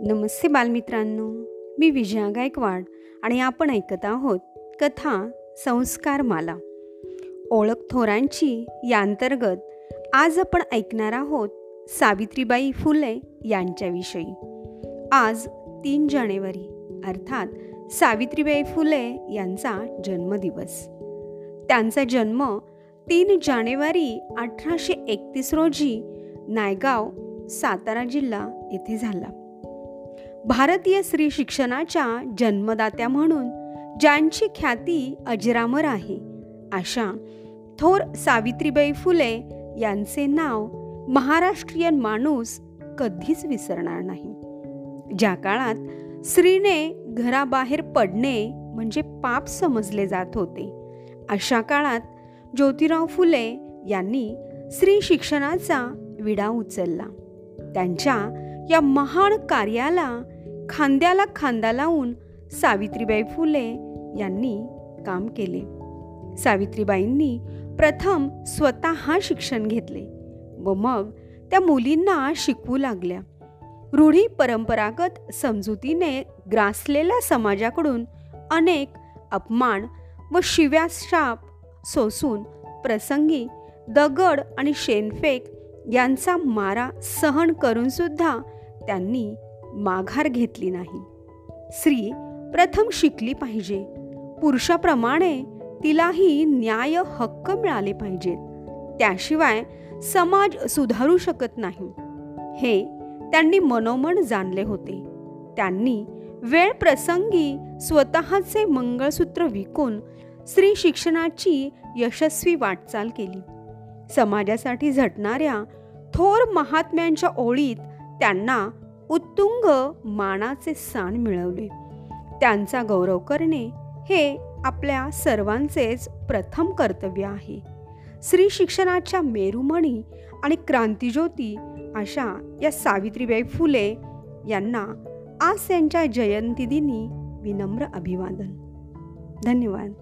नमस्ते बालमित्रांनो मी विजया गायकवाड आणि आपण ऐकत आहोत कथा संस्कार माला ओळख थोरांची या अंतर्गत आज आपण ऐकणार आहोत सावित्रीबाई फुले यांच्याविषयी. आज तीन जानेवारी अर्थात सावित्रीबाई फुले यांचा जन्मदिवस. त्यांचा जन्म तीन जानेवारी अठराशे एकतीस रोजी नायगाव सातारा जिल्हा येथे झाला. भारतीय स्त्री शिक्षणाच्या जन्मदात्या म्हणून ज्यांची ख्याती अजरामर आहे अशा थोर सावित्रीबाई फुले यांचे नाव महाराष्ट्रीयन माणूस कधीच विसरणार नाही. ज्या काळात स्त्रीने घराबाहेर पडणे म्हणजे पाप समजले जात होते अशा काळात ज्योतिराव फुले यांनी स्त्री शिक्षणाचा विडा उचलला. त्यांच्या या महान कार्याला खांद्याला खांदा लावून सावित्रीबाई फुले यांनी काम केले. सावित्रीबाईंनी प्रथम स्वतः शिक्षण घेतले व मग त्या मुलींना शिकवू लागल्या. रूढी परंपरागत समजुतीने ग्रासलेल्या समाजाकडून अनेक अपमान व शिव्याशाप सोसून प्रसंगी दगड आणि शेनफेक यांचा मारा सहन करूनसुद्धा त्यांनी माघार घेतली नाही. स्त्री प्रथम शिकली पाहिजे. पुरुषाप्रमाणे तिलाही न्याय हक्क मिळाले पाहिजेत. त्याशिवाय समाज सुधारू शकत नाही. हे त्यांनी मनोमन जाणले होते. त्यांनी वेळ प्रसंगी स्वतःचे मंगळसूत्र विकून स्त्री शिक्षणाची यशस्वी वाटचाल केली. समाजासाठी झटणाऱ्या थोर महात्म्यांच्या ओळीत त्यांना उत्तुंग मानाचे स्थान मिळवले. त्यांचा गौरव करणे हे आपल्या सर्वांचेच प्रथम कर्तव्य आहे. स्त्री शिक्षणाच्या मेरुमणी आणि क्रांतिज्योती अशा या सावित्रीबाई फुले यांना आज त्यांच्या जयंतीदिनी विनम्र अभिवादन. धन्यवाद.